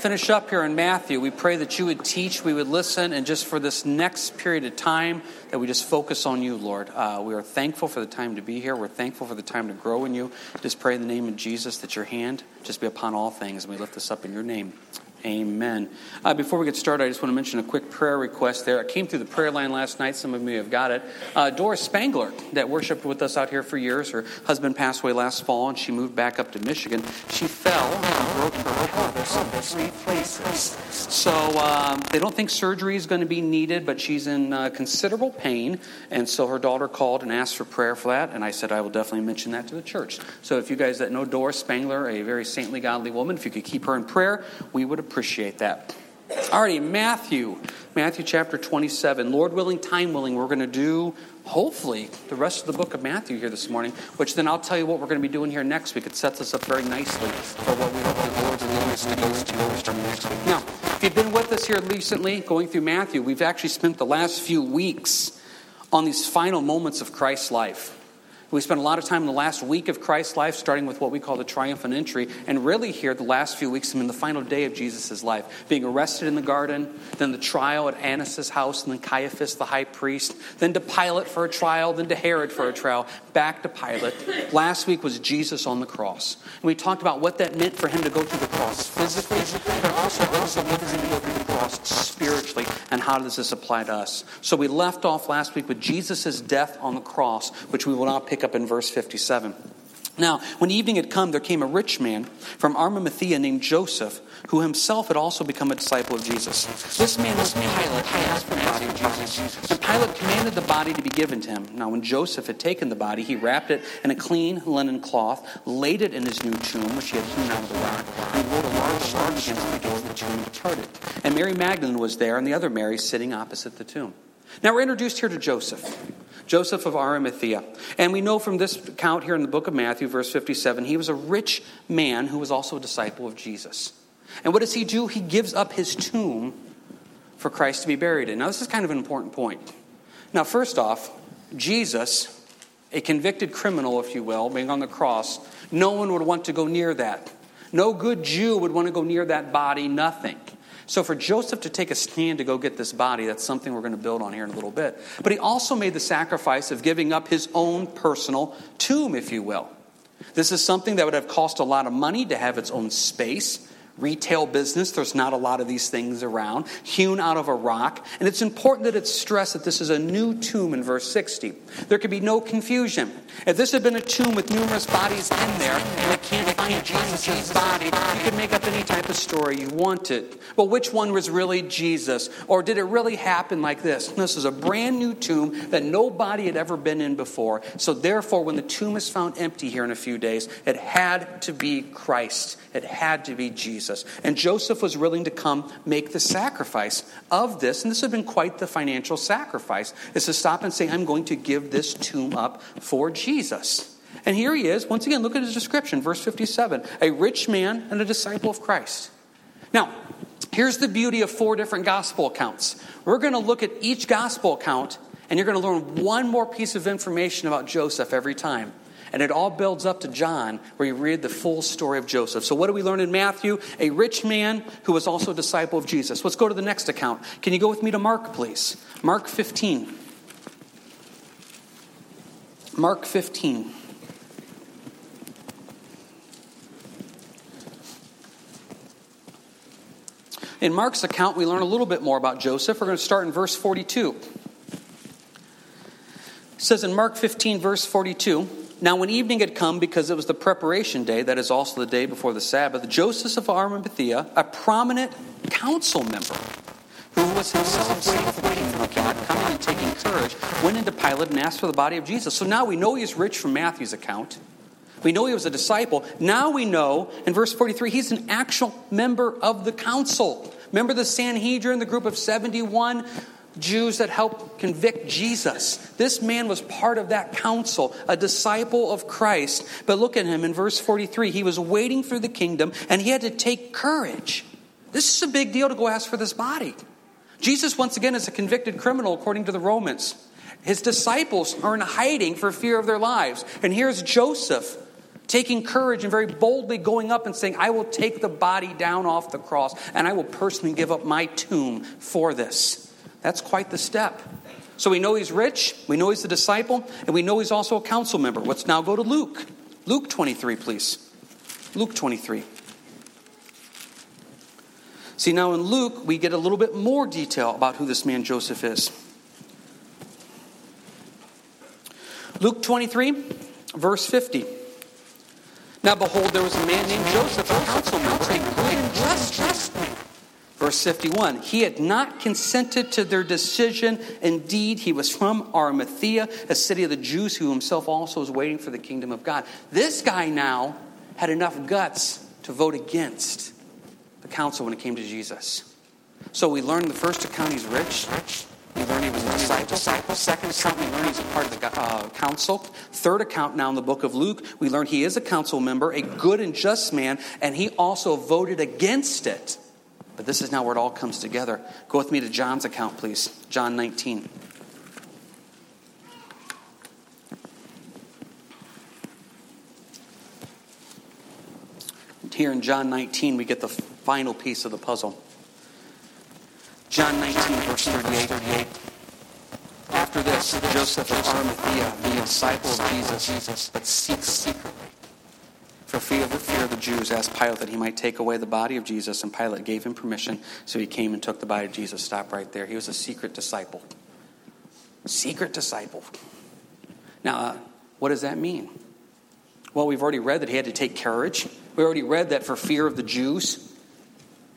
finish up here in Matthew. We pray that you would teach, we would listen, and just for this next period of time, that we just focus on you, Lord. Uh, we are thankful for the time to be here. We're thankful for the time to grow in you. Just pray in the name of Jesus that your hand just be upon all things, and we lift this up in your name. Amen. Uh, before we get started, I just want to mention a quick prayer request there. It came through the prayer line last night. Some of you have got it. Uh, Doris Spangler, that worshiped with us out here for years, her husband passed away last fall, and she moved back up to Michigan. She fell and broke her pelvis in three places. So um, they don't think surgery is going to be needed, but she's in uh, considerable pain. And so her daughter called and asked for prayer for that. And I said, I will definitely mention that to the church. So if you guys that know Doris Spangler, a very saintly, godly woman, if you could keep her in prayer, we would appreciate that. Alrighty, Matthew, Matthew chapter 27. Lord willing, time willing, we're going to do, hopefully, the rest of the book of Matthew here this morning, which then I'll tell you what we're going to be doing here next week. It sets us up very nicely for what we hope the Lord's leading us to go next week. Now, if you've been with us here recently, going through Matthew, we've actually spent the last few weeks on these final moments of Christ's life. We spent a lot of time in the last week of Christ's life, starting with what we call the triumphant entry, and really here the last few weeks, in the final day of Jesus' life, being arrested in the garden, then the trial at Annas' house, and then Caiaphas, the high priest, then to Pilate for a trial, then to Herod for a trial, back to Pilate. Last week was Jesus on the cross. And we talked about what that meant for him to go through the cross physically, but also, also what does it mean to go through the cross spiritually, and how does this apply to us? So we left off last week with Jesus' death on the cross, which we will now pick up in verse 57. Now, when evening had come, there came a rich man from Arimathea named Joseph, who himself had also become a disciple of Jesus. This man was Pilate, the body of Jesus. And Pilate commanded the body to be given to him. Now, when Joseph had taken the body, he wrapped it in a clean linen cloth, laid it in his new tomb, which he had hewn out of the rock, and rolled a large stone against the gate of the tomb and departed. And Mary Magdalene was there, and the other Mary sitting opposite the tomb. Now, we're introduced here to Joseph. Joseph of Arimathea. And we know from this account here in the book of Matthew, verse 57, he was a rich man who was also a disciple of Jesus. And what does he do? He gives up his tomb for Christ to be buried in. Now, this is kind of an important point. Now, first off, Jesus, a convicted criminal, if you will, being on the cross, no one would want to go near that. No good Jew would want to go near that body, nothing. So for Joseph to take a stand to go get this body, that's something we're going to build on here in a little bit. But he also made the sacrifice of giving up his own personal tomb, if you will. This is something that would have cost a lot of money to have its own space retail business. There's not a lot of these things around, hewn out of a rock. And it's important that it's stressed that this is a new tomb in verse 60. There could be no confusion. If this had been a tomb with numerous bodies in there, and they can't find Jesus' body, you could make up any type of story you wanted. Well, which one was really Jesus? Or did it really happen like this? This is a brand new tomb that nobody had ever been in before. So therefore, when the tomb is found empty here in a few days, it had to be Christ. It had to be Jesus. And Joseph was willing to come make the sacrifice of this. And this had been quite the financial sacrifice, is to stop and say, I'm going to give this tomb up for Jesus. And here he is. Once again, look at his description, verse 57 a rich man and a disciple of Christ. Now, here's the beauty of four different gospel accounts. We're going to look at each gospel account, and you're going to learn one more piece of information about Joseph every time. And it all builds up to John, where you read the full story of Joseph. So, what do we learn in Matthew? A rich man who was also a disciple of Jesus. Let's go to the next account. Can you go with me to Mark, please? Mark 15. Mark 15. In Mark's account, we learn a little bit more about Joseph. We're going to start in verse 42. It says in Mark 15, verse 42 Now, when evening had come, because it was the preparation day, that is also the day before the Sabbath, Joseph of Arimathea, a prominent council member, who was himself waiting for the God, coming and taking courage, went into Pilate and asked for the body of Jesus. So now we know he's rich from Matthew's account. We know he was a disciple. Now we know in verse 43 he's an actual member of the council. Remember the Sanhedrin, the group of 71 Jews that helped convict Jesus. This man was part of that council, a disciple of Christ. But look at him in verse 43. He was waiting for the kingdom and he had to take courage. This is a big deal to go ask for this body. Jesus, once again, is a convicted criminal according to the Romans. His disciples are in hiding for fear of their lives. And here's Joseph taking courage and very boldly going up and saying, I will take the body down off the cross and I will personally give up my tomb for this. That's quite the step. So we know he's rich, we know he's a disciple, and we know he's also a council member. Let's now go to Luke. Luke 23, please. Luke 23. See, now in Luke, we get a little bit more detail about who this man Joseph is. Luke 23, verse 50. Now behold, there was a man named Joseph, a council member, a good just man. Verse 51 He had not consented to their decision. Indeed, he was from Arimathea, a city of the Jews, who himself also was waiting for the kingdom of God. This guy now had enough guts to vote against the council when it came to Jesus. So we learned the first account he's rich. We learn he was a disciple. Second account, we learn he's a part of the uh, council. Third account, now in the book of Luke, we learn he is a council member, a good and just man, and he also voted against it. But this is now where it all comes together. Go with me to John's account, please. John 19. Here in John 19, we get the final piece of the puzzle. John 19, verse 38. 38. After this, Joseph of Arimathea, the disciple of Jesus, but seeks secretly. For fear of the fear of the Jews, asked Pilate that he might take away the body of Jesus, and Pilate gave him permission, so he came and took the body of Jesus. Stop right there. He was a secret disciple. Secret disciple. Now, uh, what does that mean? Well, we've already read that he had to take courage. We already read that for fear of the Jews,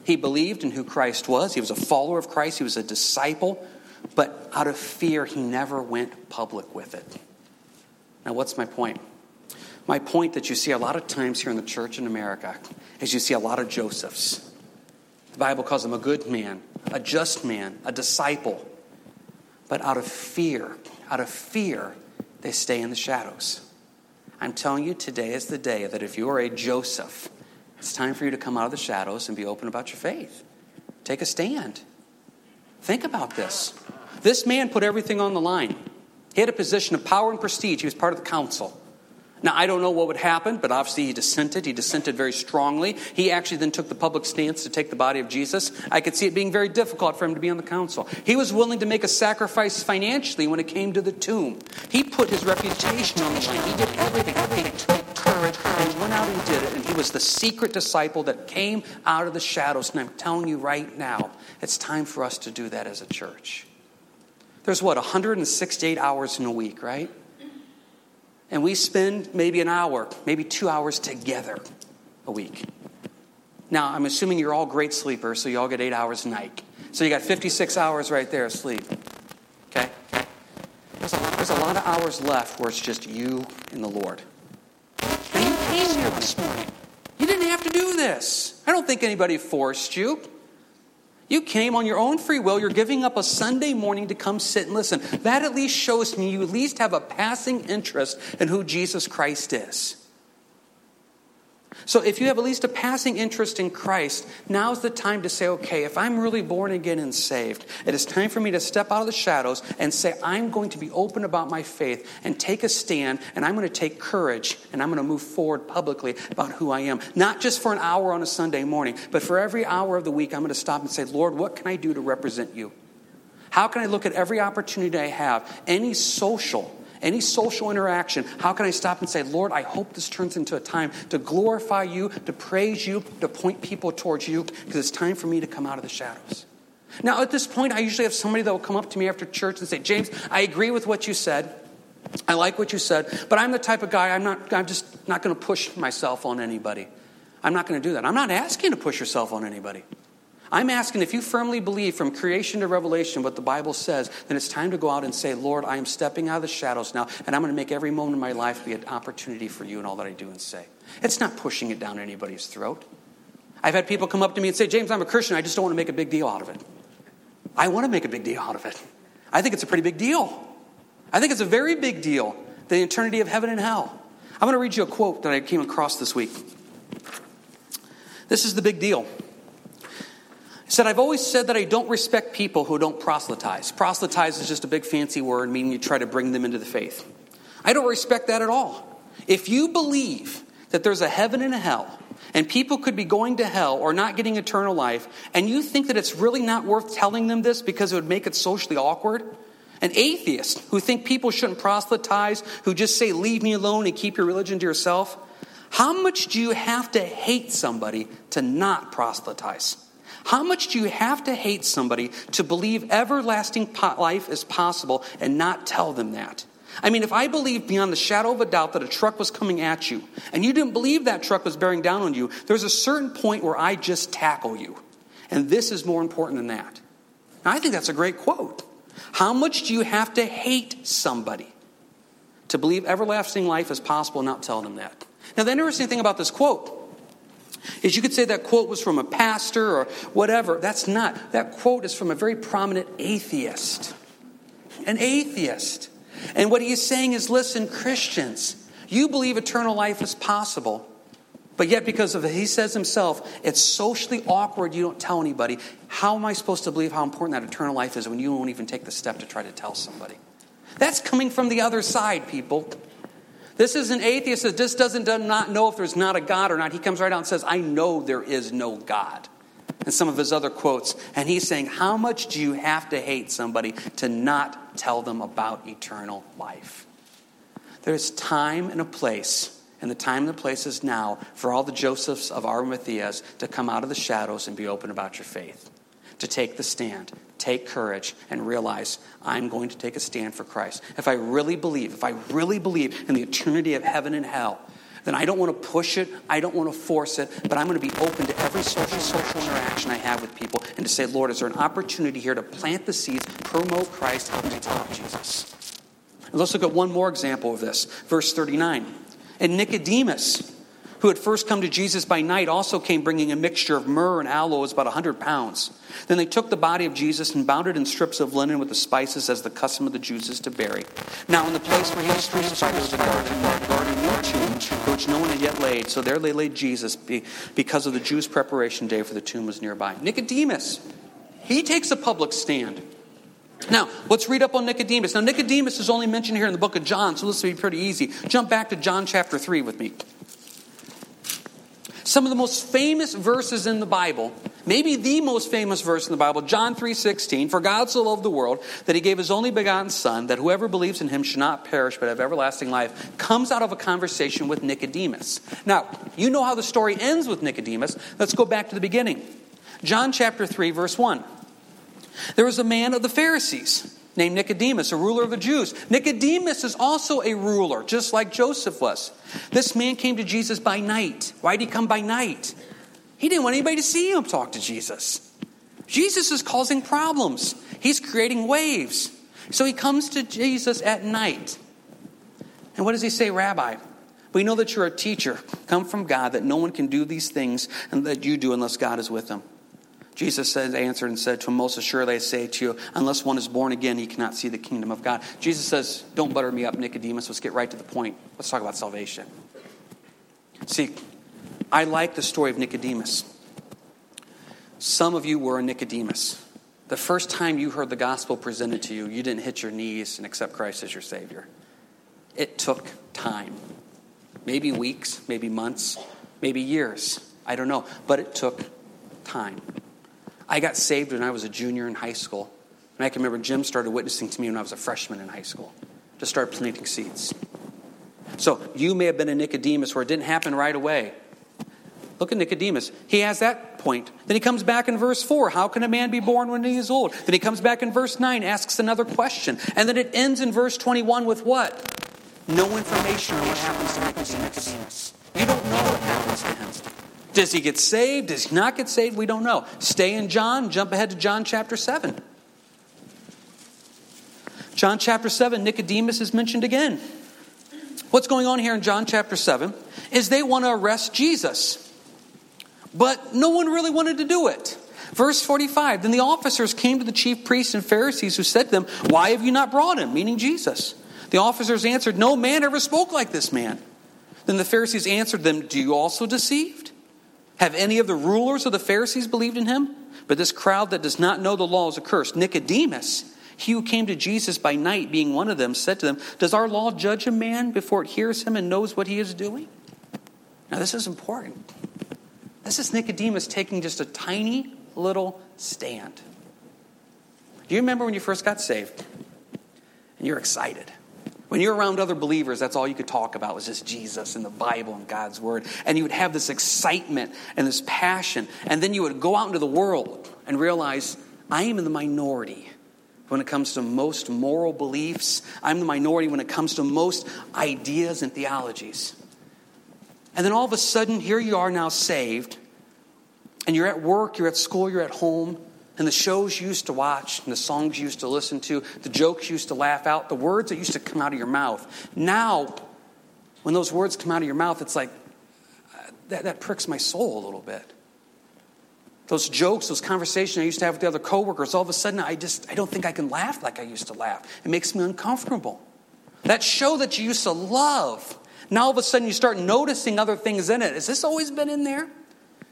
he believed in who Christ was. He was a follower of Christ. He was a disciple. But out of fear, he never went public with it. Now, what's my point? My point that you see a lot of times here in the church in America is you see a lot of Josephs. The Bible calls him a good man, a just man, a disciple. But out of fear, out of fear, they stay in the shadows. I'm telling you, today is the day that if you are a Joseph, it's time for you to come out of the shadows and be open about your faith. Take a stand. Think about this. This man put everything on the line. He had a position of power and prestige. He was part of the council. Now, I don't know what would happen, but obviously he dissented. He dissented very strongly. He actually then took the public stance to take the body of Jesus. I could see it being very difficult for him to be on the council. He was willing to make a sacrifice financially when it came to the tomb. He put his reputation on the line. He did everything. He took courage and went out and did it. And he was the secret disciple that came out of the shadows. And I'm telling you right now, it's time for us to do that as a church. There's what, 168 hours in a week, right? And we spend maybe an hour, maybe two hours together a week. Now, I'm assuming you're all great sleepers, so you all get eight hours a night. So you got 56 hours right there of sleep. Okay? There's a, lot, there's a lot of hours left where it's just you and the Lord. Now, you came here this morning. You didn't have to do this. I don't think anybody forced you. You came on your own free will. You're giving up a Sunday morning to come sit and listen. That at least shows me you at least have a passing interest in who Jesus Christ is. So if you have at least a passing interest in Christ, now's the time to say, okay, if I'm really born again and saved, it is time for me to step out of the shadows and say, I'm going to be open about my faith and take a stand, and I'm going to take courage, and I'm going to move forward publicly about who I am. Not just for an hour on a Sunday morning, but for every hour of the week, I'm going to stop and say, Lord, what can I do to represent you? How can I look at every opportunity I have, any social, any social interaction, how can I stop and say, Lord, I hope this turns into a time to glorify you, to praise you, to point people towards you, because it's time for me to come out of the shadows. Now, at this point, I usually have somebody that will come up to me after church and say, James, I agree with what you said. I like what you said, but I'm the type of guy, I'm, not, I'm just not going to push myself on anybody. I'm not going to do that. I'm not asking to push yourself on anybody. I'm asking if you firmly believe from creation to revelation what the Bible says, then it's time to go out and say, Lord, I am stepping out of the shadows now, and I'm going to make every moment of my life be an opportunity for you in all that I do and say. It's not pushing it down anybody's throat. I've had people come up to me and say, James, I'm a Christian. I just don't want to make a big deal out of it. I want to make a big deal out of it. I think it's a pretty big deal. I think it's a very big deal, the eternity of heaven and hell. I'm going to read you a quote that I came across this week. This is the big deal said, I've always said that I don't respect people who don't proselytize. Proselytize is just a big fancy word, meaning you try to bring them into the faith. I don't respect that at all. If you believe that there's a heaven and a hell, and people could be going to hell or not getting eternal life, and you think that it's really not worth telling them this because it would make it socially awkward? An atheist who think people shouldn't proselytize, who just say, leave me alone and keep your religion to yourself? How much do you have to hate somebody to not proselytize? How much do you have to hate somebody to believe everlasting life is possible and not tell them that? I mean, if I believed beyond the shadow of a doubt that a truck was coming at you, and you didn't believe that truck was bearing down on you, there's a certain point where I just tackle you. And this is more important than that. Now, I think that's a great quote. How much do you have to hate somebody to believe everlasting life is possible and not tell them that? Now, the interesting thing about this quote is you could say that quote was from a pastor or whatever. That's not. That quote is from a very prominent atheist. An atheist. And what he is saying is listen, Christians, you believe eternal life is possible. But yet, because of it, he says himself, it's socially awkward. You don't tell anybody. How am I supposed to believe how important that eternal life is when you won't even take the step to try to tell somebody? That's coming from the other side, people. This is an atheist that just doesn't does not know if there's not a God or not. He comes right out and says, I know there is no God. And some of his other quotes. And he's saying, How much do you have to hate somebody to not tell them about eternal life? There's time and a place, and the time and the place is now for all the Josephs of Arimatheas to come out of the shadows and be open about your faith, to take the stand, take courage and realize I'm going to take a stand for Christ. If I really believe, if I really believe in the eternity of heaven and hell, then I don't want to push it, I don't want to force it, but I'm going to be open to every social social interaction I have with people and to say, Lord, is there an opportunity here to plant the seeds, promote Christ, help me talk Jesus? And let's look at one more example of this. Verse 39. And Nicodemus, who had first come to Jesus by night, also came bringing a mixture of myrrh and aloes, about a 100 pounds. Then they took the body of Jesus and bound it in strips of linen with the spices, as the custom of the Jews is to bury. Now, in the place where he was crucified, was a garden, a garden near tomb, which no one had yet laid. So there they laid Jesus because of the Jews' preparation day, for the tomb was nearby. Nicodemus, he takes a public stand. Now, let's read up on Nicodemus. Now, Nicodemus is only mentioned here in the book of John, so this will be pretty easy. Jump back to John chapter 3 with me. Some of the most famous verses in the Bible, maybe the most famous verse in the Bible, John 3:16, for God so loved the world that he gave his only begotten son that whoever believes in him should not perish but have everlasting life, comes out of a conversation with Nicodemus. Now, you know how the story ends with Nicodemus. Let's go back to the beginning. John chapter 3 verse 1. There was a man of the Pharisees named Nicodemus, a ruler of the Jews. Nicodemus is also a ruler, just like Joseph was. This man came to Jesus by night. Why did he come by night? He didn't want anybody to see him talk to Jesus. Jesus is causing problems, he's creating waves. So he comes to Jesus at night. And what does he say, Rabbi? We know that you're a teacher, come from God, that no one can do these things and that you do unless God is with them. Jesus answered and said to him, Most assuredly I say to you, unless one is born again, he cannot see the kingdom of God. Jesus says, Don't butter me up, Nicodemus. Let's get right to the point. Let's talk about salvation. See, I like the story of Nicodemus. Some of you were a Nicodemus. The first time you heard the gospel presented to you, you didn't hit your knees and accept Christ as your Savior. It took time. Maybe weeks, maybe months, maybe years. I don't know. But it took time. I got saved when I was a junior in high school. And I can remember Jim started witnessing to me when I was a freshman in high school. Just started planting seeds. So you may have been a Nicodemus where it didn't happen right away. Look at Nicodemus. He has that point. Then he comes back in verse 4. How can a man be born when he is old? Then he comes back in verse 9, asks another question. And then it ends in verse 21 with what? No information on what happens to Nicodemus. You don't know what happens to him. Does he get saved? Does he not get saved? We don't know. Stay in John, jump ahead to John chapter 7. John chapter 7, Nicodemus is mentioned again. What's going on here in John chapter 7 is they want to arrest Jesus, but no one really wanted to do it. Verse 45 Then the officers came to the chief priests and Pharisees who said to them, Why have you not brought him? Meaning Jesus. The officers answered, No man ever spoke like this man. Then the Pharisees answered them, Do you also deceived? Have any of the rulers of the Pharisees believed in him? But this crowd that does not know the law is accursed. Nicodemus, he who came to Jesus by night, being one of them, said to them, Does our law judge a man before it hears him and knows what he is doing? Now, this is important. This is Nicodemus taking just a tiny little stand. Do you remember when you first got saved? And you're excited. When you're around other believers, that's all you could talk about was just Jesus and the Bible and God's Word. And you would have this excitement and this passion. And then you would go out into the world and realize, I am in the minority when it comes to most moral beliefs. I'm the minority when it comes to most ideas and theologies. And then all of a sudden, here you are now saved, and you're at work, you're at school, you're at home, and the shows you used to watch, and the songs you used to listen to, the jokes you used to laugh out, the words that used to come out of your mouth. Now, when those words come out of your mouth, it's like uh, that, that pricks my soul a little bit. Those jokes, those conversations I used to have with the other coworkers, all of a sudden I just I don't think I can laugh like I used to laugh. It makes me uncomfortable. That show that you used to love, now all of a sudden you start noticing other things in it. Has this always been in there?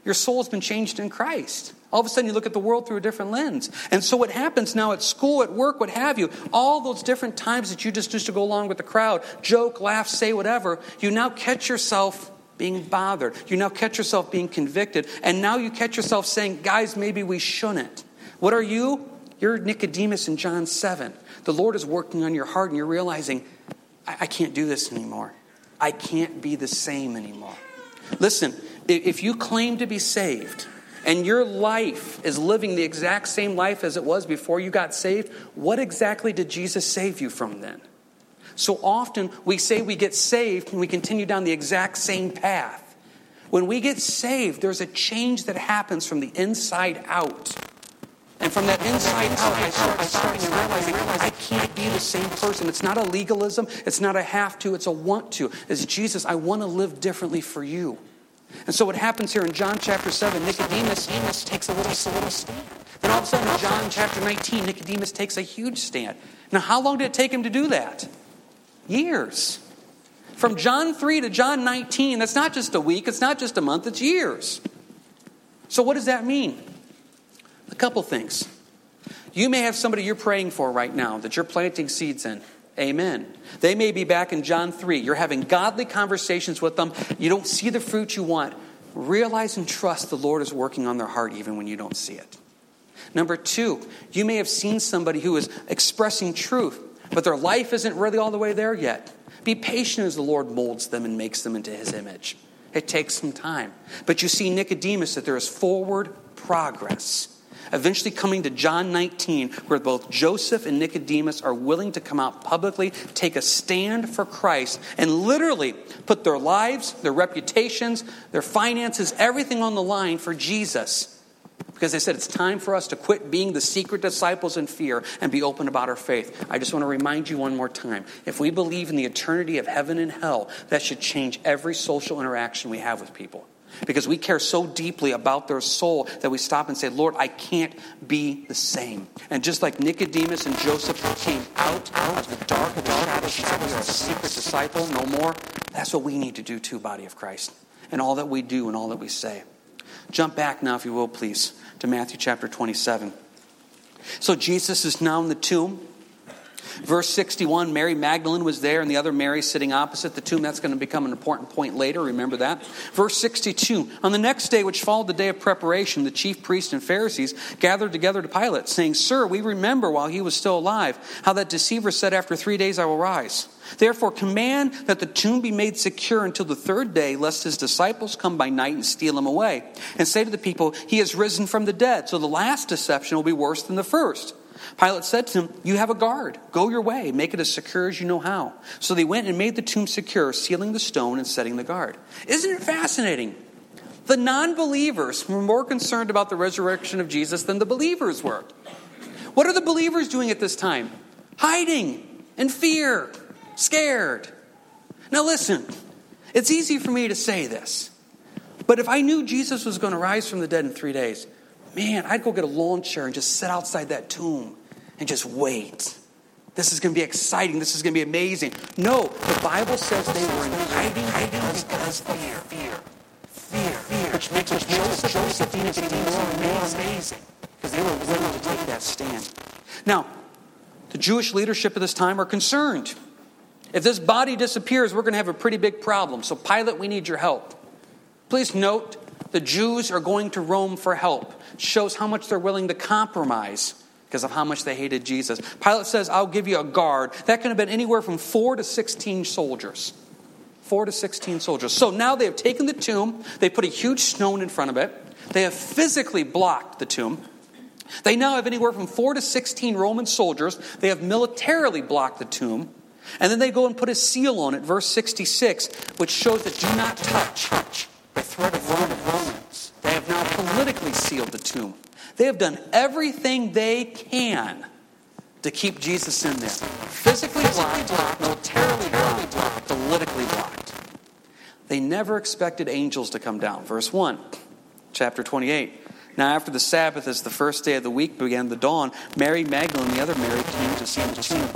Your soul's been changed in Christ. All of a sudden, you look at the world through a different lens. And so, what happens now at school, at work, what have you, all those different times that you just used to go along with the crowd, joke, laugh, say whatever, you now catch yourself being bothered. You now catch yourself being convicted. And now you catch yourself saying, guys, maybe we shouldn't. What are you? You're Nicodemus in John 7. The Lord is working on your heart, and you're realizing, I, I can't do this anymore. I can't be the same anymore. Listen, if you claim to be saved, and your life is living the exact same life as it was before you got saved, what exactly did Jesus save you from then? So often we say we get saved and we continue down the exact same path. When we get saved, there's a change that happens from the inside out. And from that inside out, I start and realizing I can't be the same person. It's not a legalism, it's not a have to, it's a want to. It's Jesus, I want to live differently for you. And so what happens here in John chapter 7, Nicodemus, takes a little, a little stand. Then all of a sudden in John chapter 19, Nicodemus takes a huge stand. Now, how long did it take him to do that? Years. From John 3 to John 19, that's not just a week, it's not just a month, it's years. So, what does that mean? A couple things. You may have somebody you're praying for right now that you're planting seeds in. Amen. They may be back in John 3. You're having godly conversations with them. You don't see the fruit you want. Realize and trust the Lord is working on their heart even when you don't see it. Number two, you may have seen somebody who is expressing truth, but their life isn't really all the way there yet. Be patient as the Lord molds them and makes them into his image. It takes some time. But you see, Nicodemus, that there is forward progress eventually coming to John 19, where both Joseph and Nicodemus are willing to come out publicly, take a stand for Christ, and literally put their lives, their reputations, their finances, everything on the line for Jesus. Because they said it's time for us to quit being the secret disciples in fear and be open about our faith. I just want to remind you one more time. If we believe in the eternity of heaven and hell, that should change every social interaction we have with people because we care so deeply about their soul that we stop and say, Lord, I can't be the same. And just like Nicodemus and Joseph came out, out of the dark of the shadows and said, We are a secret disciple, no more, that's what we need to do too, body of Christ, and all that we do and all that we say. Jump back now, if you will, please, to Matthew chapter 27. So Jesus is now in the tomb. Verse 61 Mary Magdalene was there, and the other Mary sitting opposite the tomb. That's going to become an important point later. Remember that. Verse 62 On the next day, which followed the day of preparation, the chief priests and Pharisees gathered together to Pilate, saying, Sir, we remember while he was still alive how that deceiver said, After three days I will rise. Therefore, command that the tomb be made secure until the third day, lest his disciples come by night and steal him away. And say to the people, He has risen from the dead. So the last deception will be worse than the first. Pilate said to him, You have a guard. Go your way. Make it as secure as you know how. So they went and made the tomb secure, sealing the stone and setting the guard. Isn't it fascinating? The non believers were more concerned about the resurrection of Jesus than the believers were. What are the believers doing at this time? Hiding in fear, scared. Now, listen, it's easy for me to say this, but if I knew Jesus was going to rise from the dead in three days, man, I'd go get a lawn chair and just sit outside that tomb and just wait. This is going to be exciting. This is going to be amazing. No, the Bible says they were in hiding, hiding because fear. Fear. Fear. Fear. Which makes us Joseph, Joseph Nicodemus amazing because they were willing to take that stand. Now, the Jewish leadership at this time are concerned. If this body disappears, we're going to have a pretty big problem. So, Pilate, we need your help. Please note the Jews are going to Rome for help. Shows how much they're willing to compromise because of how much they hated Jesus. Pilate says, I'll give you a guard. That could have been anywhere from four to 16 soldiers. Four to 16 soldiers. So now they have taken the tomb, they put a huge stone in front of it, they have physically blocked the tomb. They now have anywhere from four to 16 Roman soldiers. They have militarily blocked the tomb. And then they go and put a seal on it, verse 66, which shows that do not touch the threat of Romans. They have now politically sealed the tomb. They have done everything they can to keep Jesus in there. Physically blocked, militarily blocked, politically blocked. They never expected angels to come down. Verse 1, chapter 28. Now, after the Sabbath, as the first day of the week began the dawn, Mary Magdalene and the other Mary came to see the tomb.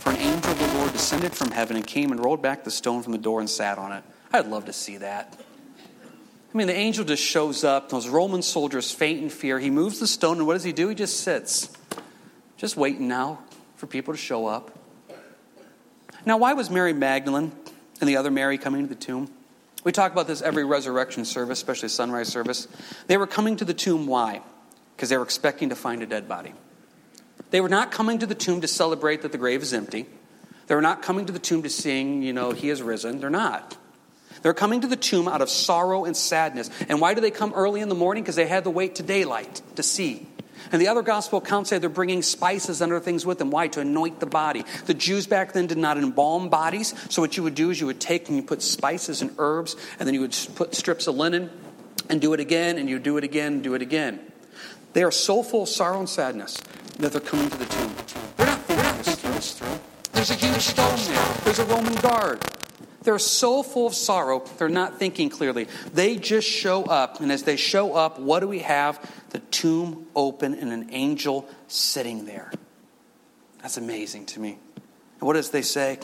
For an angel of the Lord descended from heaven and came and rolled back the stone from the door and sat on it. I'd love to see that. I mean, the angel just shows up. Those Roman soldiers faint in fear. He moves the stone, and what does he do? He just sits, just waiting now for people to show up. Now, why was Mary Magdalene and the other Mary coming to the tomb? We talk about this every resurrection service, especially sunrise service. They were coming to the tomb. Why? Because they were expecting to find a dead body. They were not coming to the tomb to celebrate that the grave is empty. They were not coming to the tomb to sing, you know, he has risen. They're not. They're coming to the tomb out of sorrow and sadness. And why do they come early in the morning? Because they had to wait to daylight to see. And the other gospel accounts say they're bringing spices and other things with them. Why? To anoint the body. The Jews back then did not embalm bodies. So what you would do is you would take and you put spices and herbs, and then you would put strips of linen and do it again, and you do it again, and do it again. They are so full of sorrow and sadness that they're coming to the tomb. They're not. There's a huge stone there. There's a Roman guard. They're so full of sorrow, they're not thinking clearly. They just show up, and as they show up, what do we have? The tomb open and an angel sitting there. That's amazing to me. And what does they say?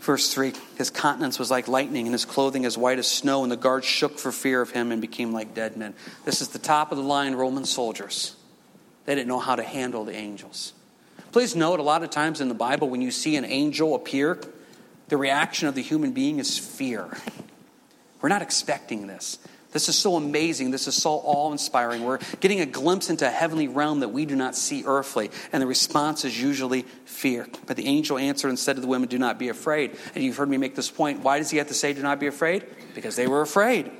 Verse 3 His countenance was like lightning, and his clothing as white as snow, and the guards shook for fear of him and became like dead men. This is the top of the line Roman soldiers. They didn't know how to handle the angels. Please note, a lot of times in the Bible, when you see an angel appear, the reaction of the human being is fear. We're not expecting this. This is so amazing. This is so awe inspiring. We're getting a glimpse into a heavenly realm that we do not see earthly. And the response is usually fear. But the angel answered and said to the women, Do not be afraid. And you've heard me make this point. Why does he have to say, Do not be afraid? Because they were afraid.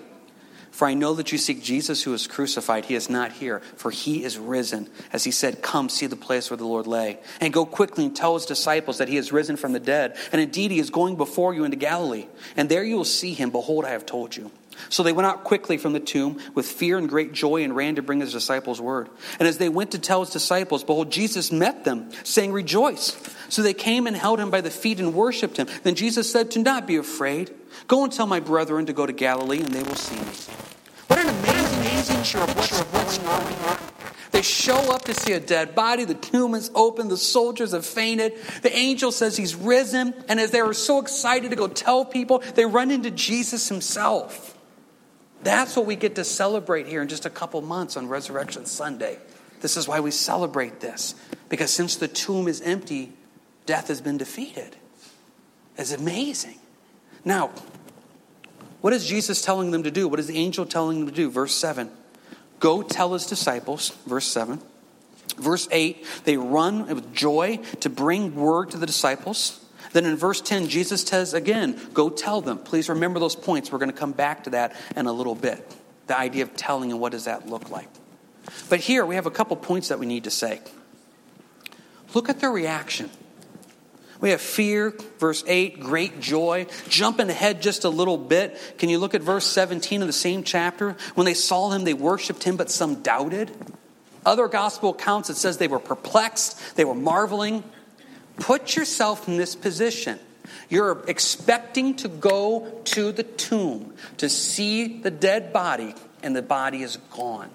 For I know that you seek Jesus who was crucified. He is not here, for he is risen. As he said, Come see the place where the Lord lay. And go quickly and tell his disciples that he is risen from the dead. And indeed, he is going before you into Galilee. And there you will see him. Behold, I have told you. So they went out quickly from the tomb with fear and great joy and ran to bring his disciples word. And as they went to tell his disciples, behold, Jesus met them, saying, Rejoice. So they came and held him by the feet and worshipped him. Then Jesus said, Do not be afraid. Go and tell my brethren to go to Galilee, and they will see me. What an amazing, amazing picture of what's going on They show up to see a dead body. The tomb is open. The soldiers have fainted. The angel says he's risen. And as they were so excited to go tell people, they run into Jesus himself. That's what we get to celebrate here in just a couple months on Resurrection Sunday. This is why we celebrate this. Because since the tomb is empty, death has been defeated. It's amazing. Now, what is Jesus telling them to do? What is the angel telling them to do? Verse 7. Go tell his disciples, verse 7. Verse 8, they run with joy to bring word to the disciples. Then in verse 10, Jesus says again, Go tell them. Please remember those points. We're going to come back to that in a little bit. The idea of telling and what does that look like. But here we have a couple points that we need to say. Look at their reaction. We have fear, verse 8, great joy. Jumping ahead just a little bit, can you look at verse 17 of the same chapter? When they saw him, they worshiped him, but some doubted. Other gospel accounts, it says they were perplexed, they were marveling. Put yourself in this position. You're expecting to go to the tomb to see the dead body, and the body is gone.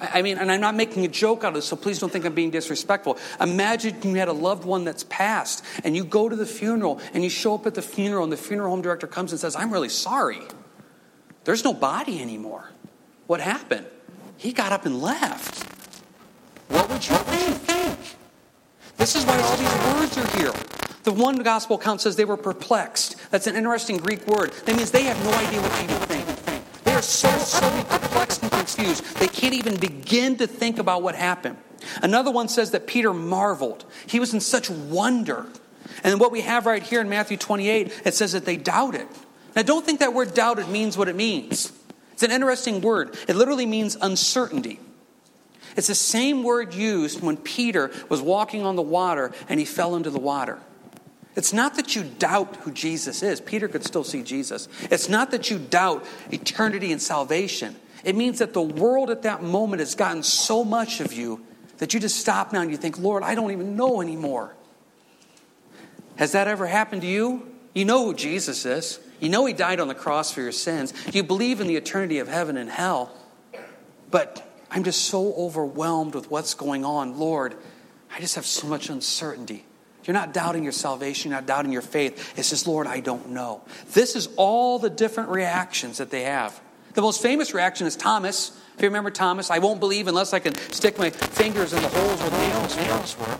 I mean, and I'm not making a joke out of this, so please don't think I'm being disrespectful. Imagine you had a loved one that's passed, and you go to the funeral, and you show up at the funeral, and the funeral home director comes and says, I'm really sorry. There's no body anymore. What happened? He got up and left. What would you think? This is why all these words are here. The one gospel account says they were perplexed. That's an interesting Greek word. That means they have no idea what to think. They are so so perplexed and confused, they can't even begin to think about what happened. Another one says that Peter marveled. He was in such wonder. And what we have right here in Matthew 28, it says that they doubted. Now, don't think that word doubted means what it means. It's an interesting word. It literally means uncertainty. It's the same word used when Peter was walking on the water and he fell into the water. It's not that you doubt who Jesus is. Peter could still see Jesus. It's not that you doubt eternity and salvation. It means that the world at that moment has gotten so much of you that you just stop now and you think, Lord, I don't even know anymore. Has that ever happened to you? You know who Jesus is. You know he died on the cross for your sins. You believe in the eternity of heaven and hell. But I'm just so overwhelmed with what's going on. Lord, I just have so much uncertainty. You're not doubting your salvation, you're not doubting your faith. It's just, Lord, I don't know. This is all the different reactions that they have. The most famous reaction is Thomas. If you remember Thomas, I won't believe unless I can stick my fingers in the holes where the nails, nails were.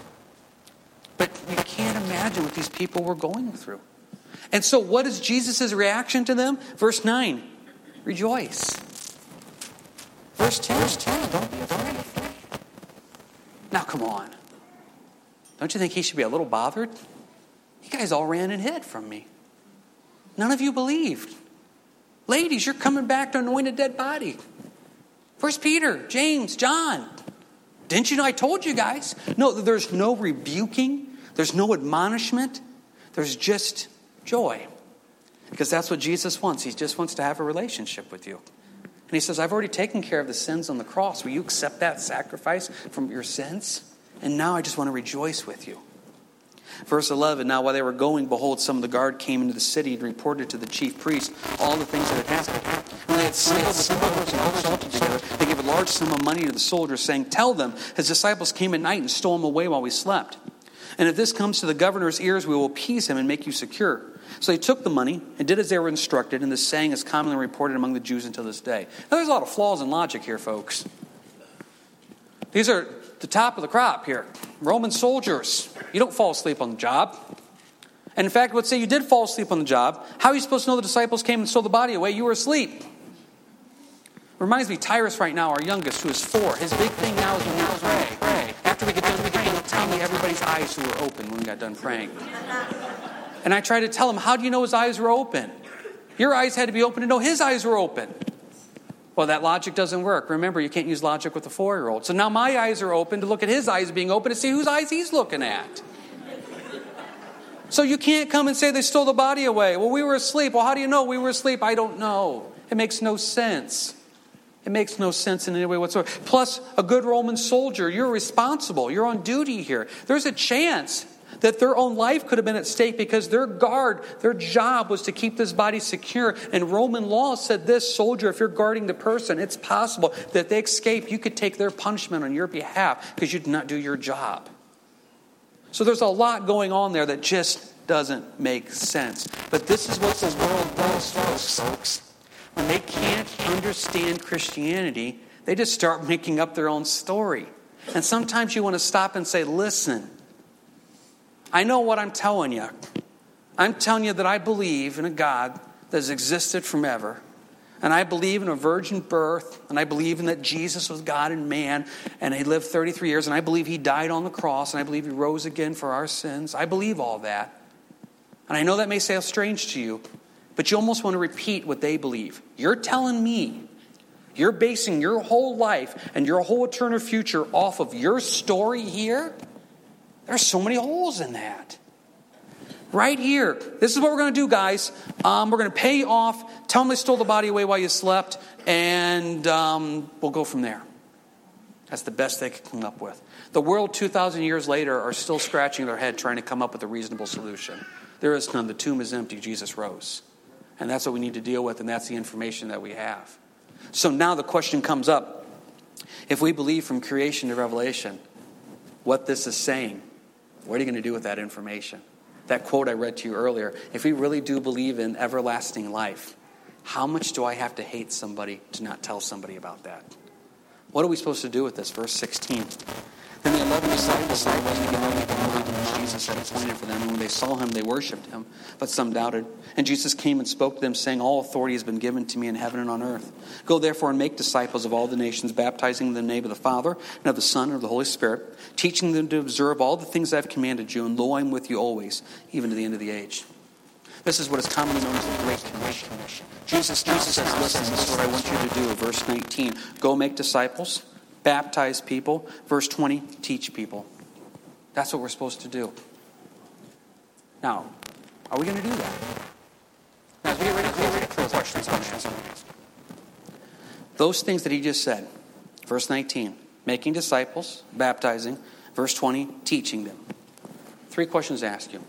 But you can't imagine what these people were going through. And so, what is Jesus' reaction to them? Verse 9 Rejoice. Verse 10, verse 10 don't be afraid. Now, come on. Don't you think he should be a little bothered? You guys all ran and hid from me. None of you believed. Ladies, you're coming back to anoint a dead body. Where's Peter, James, John? Didn't you know I told you guys? No, there's no rebuking, there's no admonishment, there's just joy. Because that's what Jesus wants. He just wants to have a relationship with you. And he says, I've already taken care of the sins on the cross. Will you accept that sacrifice from your sins? And now I just want to rejoice with you. Verse 11 Now, while they were going, behold, some of the guard came into the city and reported to the chief priest all the things that had happened. When they had assembled the and consulted together, they gave a large sum of money to the soldiers, saying, Tell them, his disciples came at night and stole him away while we slept. And if this comes to the governor's ears, we will appease him and make you secure. So they took the money and did as they were instructed, and this saying is commonly reported among the Jews until this day. Now, there's a lot of flaws in logic here, folks. These are the top of the crop here. Roman soldiers. You don't fall asleep on the job. And in fact, let's say you did fall asleep on the job. How are you supposed to know the disciples came and stole the body away? You were asleep. Reminds me, Tyrus right now, our youngest, who is four. His big thing now is when we pray. After we get done, we get everybody's eyes who were open when we got done praying. And I tried to tell him, how do you know his eyes were open? Your eyes had to be open to know his eyes were open. Well, that logic doesn't work. Remember, you can't use logic with a four year old. So now my eyes are open to look at his eyes being open to see whose eyes he's looking at. So you can't come and say they stole the body away. Well, we were asleep. Well, how do you know we were asleep? I don't know. It makes no sense. It makes no sense in any way whatsoever. Plus, a good Roman soldier, you're responsible. You're on duty here. There's a chance that their own life could have been at stake because their guard, their job was to keep this body secure. And Roman law said this soldier, if you're guarding the person, it's possible that they escape, you could take their punishment on your behalf because you did not do your job. So there's a lot going on there that just doesn't make sense. But this is what the world does, folks. When they can't understand Christianity, they just start making up their own story. And sometimes you want to stop and say, listen, I know what I'm telling you. I'm telling you that I believe in a God that has existed from ever. And I believe in a virgin birth, and I believe in that Jesus was God and man, and he lived 33 years, and I believe he died on the cross, and I believe he rose again for our sins. I believe all that. And I know that may sound strange to you, but you almost want to repeat what they believe. You're telling me, you're basing your whole life and your whole eternal future off of your story here? There's so many holes in that. Right here. This is what we're going to do, guys. Um, we're going to pay off, tell them they stole the body away while you slept, and um, we'll go from there. That's the best they could come up with. The world 2,000 years later are still scratching their head trying to come up with a reasonable solution. There is none. The tomb is empty. Jesus rose. And that's what we need to deal with, and that's the information that we have. So now the question comes up if we believe from creation to revelation what this is saying, what are you going to do with that information? That quote I read to you earlier if we really do believe in everlasting life, how much do I have to hate somebody to not tell somebody about that? What are we supposed to do with this? Verse 16. Then the 11 disciples get ready to go on which Jesus had appointed for them. And when they saw him, they worshipped him, but some doubted. And Jesus came and spoke to them, saying, All authority has been given to me in heaven and on earth. Go therefore and make disciples of all the nations, baptizing in the name of the Father, and of the Son, and of the Holy Spirit, teaching them to observe all the things I have commanded you, and lo, I am with you always, even to the end of the age. This is what is commonly known as the Great Commission. Jesus, Jesus says, Listen, this is what I want you to do. Verse 19 Go make disciples, baptize people. Verse 20 Teach people. That's what we're supposed to do. Now, are we going to do that? Now, as we get ready to close, questions on this. Those things that he just said, verse 19, making disciples, baptizing, verse 20, teaching them. Three questions to ask you.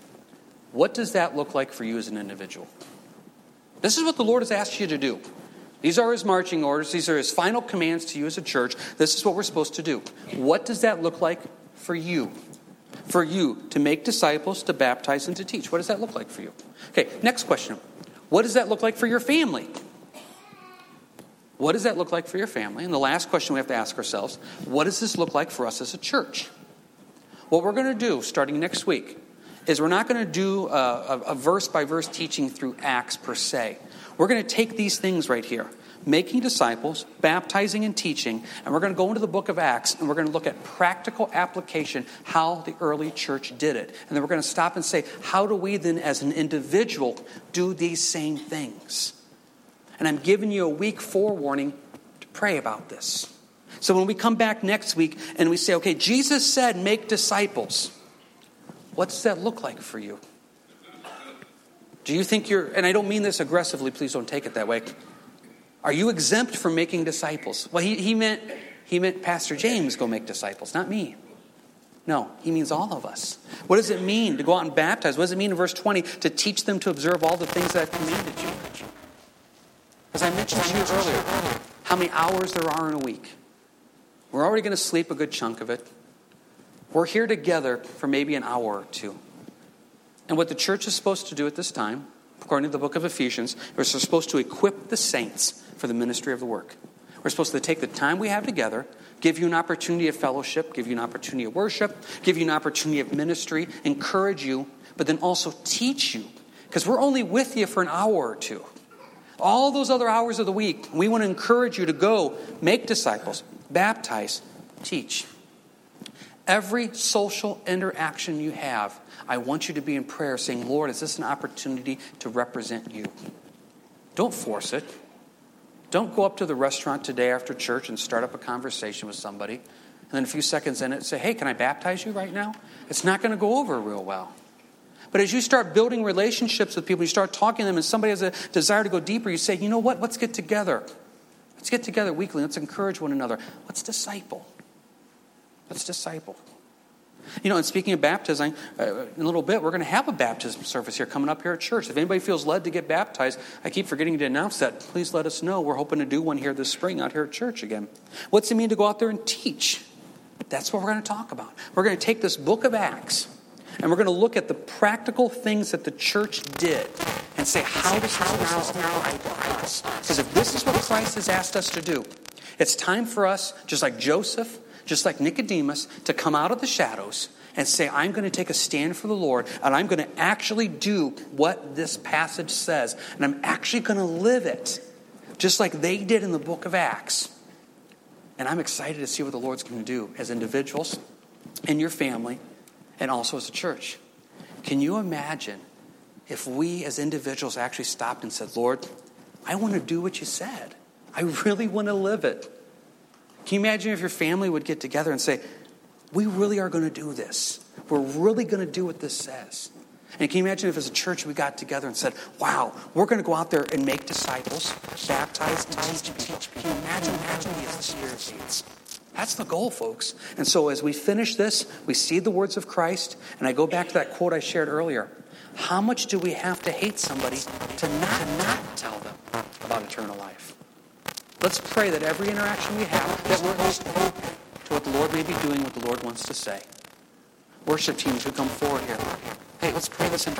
What does that look like for you as an individual? This is what the Lord has asked you to do. These are his marching orders. These are his final commands to you as a church. This is what we're supposed to do. What does that look like for you? For you to make disciples, to baptize, and to teach. What does that look like for you? Okay, next question. What does that look like for your family? What does that look like for your family? And the last question we have to ask ourselves what does this look like for us as a church? What we're going to do starting next week is we're not going to do a verse by verse teaching through Acts per se. We're going to take these things right here making disciples, baptizing and teaching, and we're going to go into the book of Acts and we're going to look at practical application, how the early church did it. And then we're going to stop and say, how do we then, as an individual, do these same things? And I'm giving you a week forewarning to pray about this. So when we come back next week and we say, okay, Jesus said, make disciples. What does that look like for you? Do you think you're, and I don't mean this aggressively, please don't take it that way. Are you exempt from making disciples? Well, he, he, meant, he meant Pastor James go make disciples, not me. No, he means all of us. What does it mean to go out and baptize? What does it mean in verse 20 to teach them to observe all the things that I've commanded you? As I mentioned to you earlier, how many hours there are in a week. We're already going to sleep a good chunk of it. We're here together for maybe an hour or two. And what the church is supposed to do at this time, according to the book of Ephesians, is supposed to equip the saints for the ministry of the work. We're supposed to take the time we have together, give you an opportunity of fellowship, give you an opportunity of worship, give you an opportunity of ministry, encourage you, but then also teach you. Because we're only with you for an hour or two. All those other hours of the week, we want to encourage you to go make disciples, baptize, teach. Every social interaction you have, I want you to be in prayer saying, Lord, is this an opportunity to represent you? Don't force it. Don't go up to the restaurant today after church and start up a conversation with somebody. And then a few seconds in it, say, hey, can I baptize you right now? It's not going to go over real well. But as you start building relationships with people, you start talking to them, and somebody has a desire to go deeper, you say, you know what? Let's get together. Let's get together weekly. Let's encourage one another. Let's disciple. Let's disciple. You know, and speaking of baptism, uh, in a little bit, we're going to have a baptism service here coming up here at church. If anybody feels led to get baptized, I keep forgetting to announce that. Please let us know. We're hoping to do one here this spring out here at church again. What's it mean to go out there and teach? That's what we're going to talk about. We're going to take this book of Acts and we're going to look at the practical things that the church did and say, how does this now apply us? Because if this is what Christ has asked us to do, it's time for us, just like Joseph just like Nicodemus, to come out of the shadows and say, I'm going to take a stand for the Lord, and I'm going to actually do what this passage says, and I'm actually going to live it, just like they did in the book of Acts. And I'm excited to see what the Lord's going to do as individuals, in your family, and also as a church. Can you imagine if we as individuals actually stopped and said, Lord, I want to do what you said? I really want to live it. Can you imagine if your family would get together and say, We really are going to do this? We're really going to do what this says. And can you imagine if as a church we got together and said, Wow, we're going to go out there and make disciples, baptize, and teach people? Can you imagine the Spirit seeds? That's the goal, folks. And so as we finish this, we see the words of Christ, and I go back to that quote I shared earlier. How much do we have to hate somebody to not, not tell them about eternal life? Let's pray that every interaction we have, that we're open to what the Lord may be doing, what the Lord wants to say. Worship teams who come forward here. Hey, let's pray this into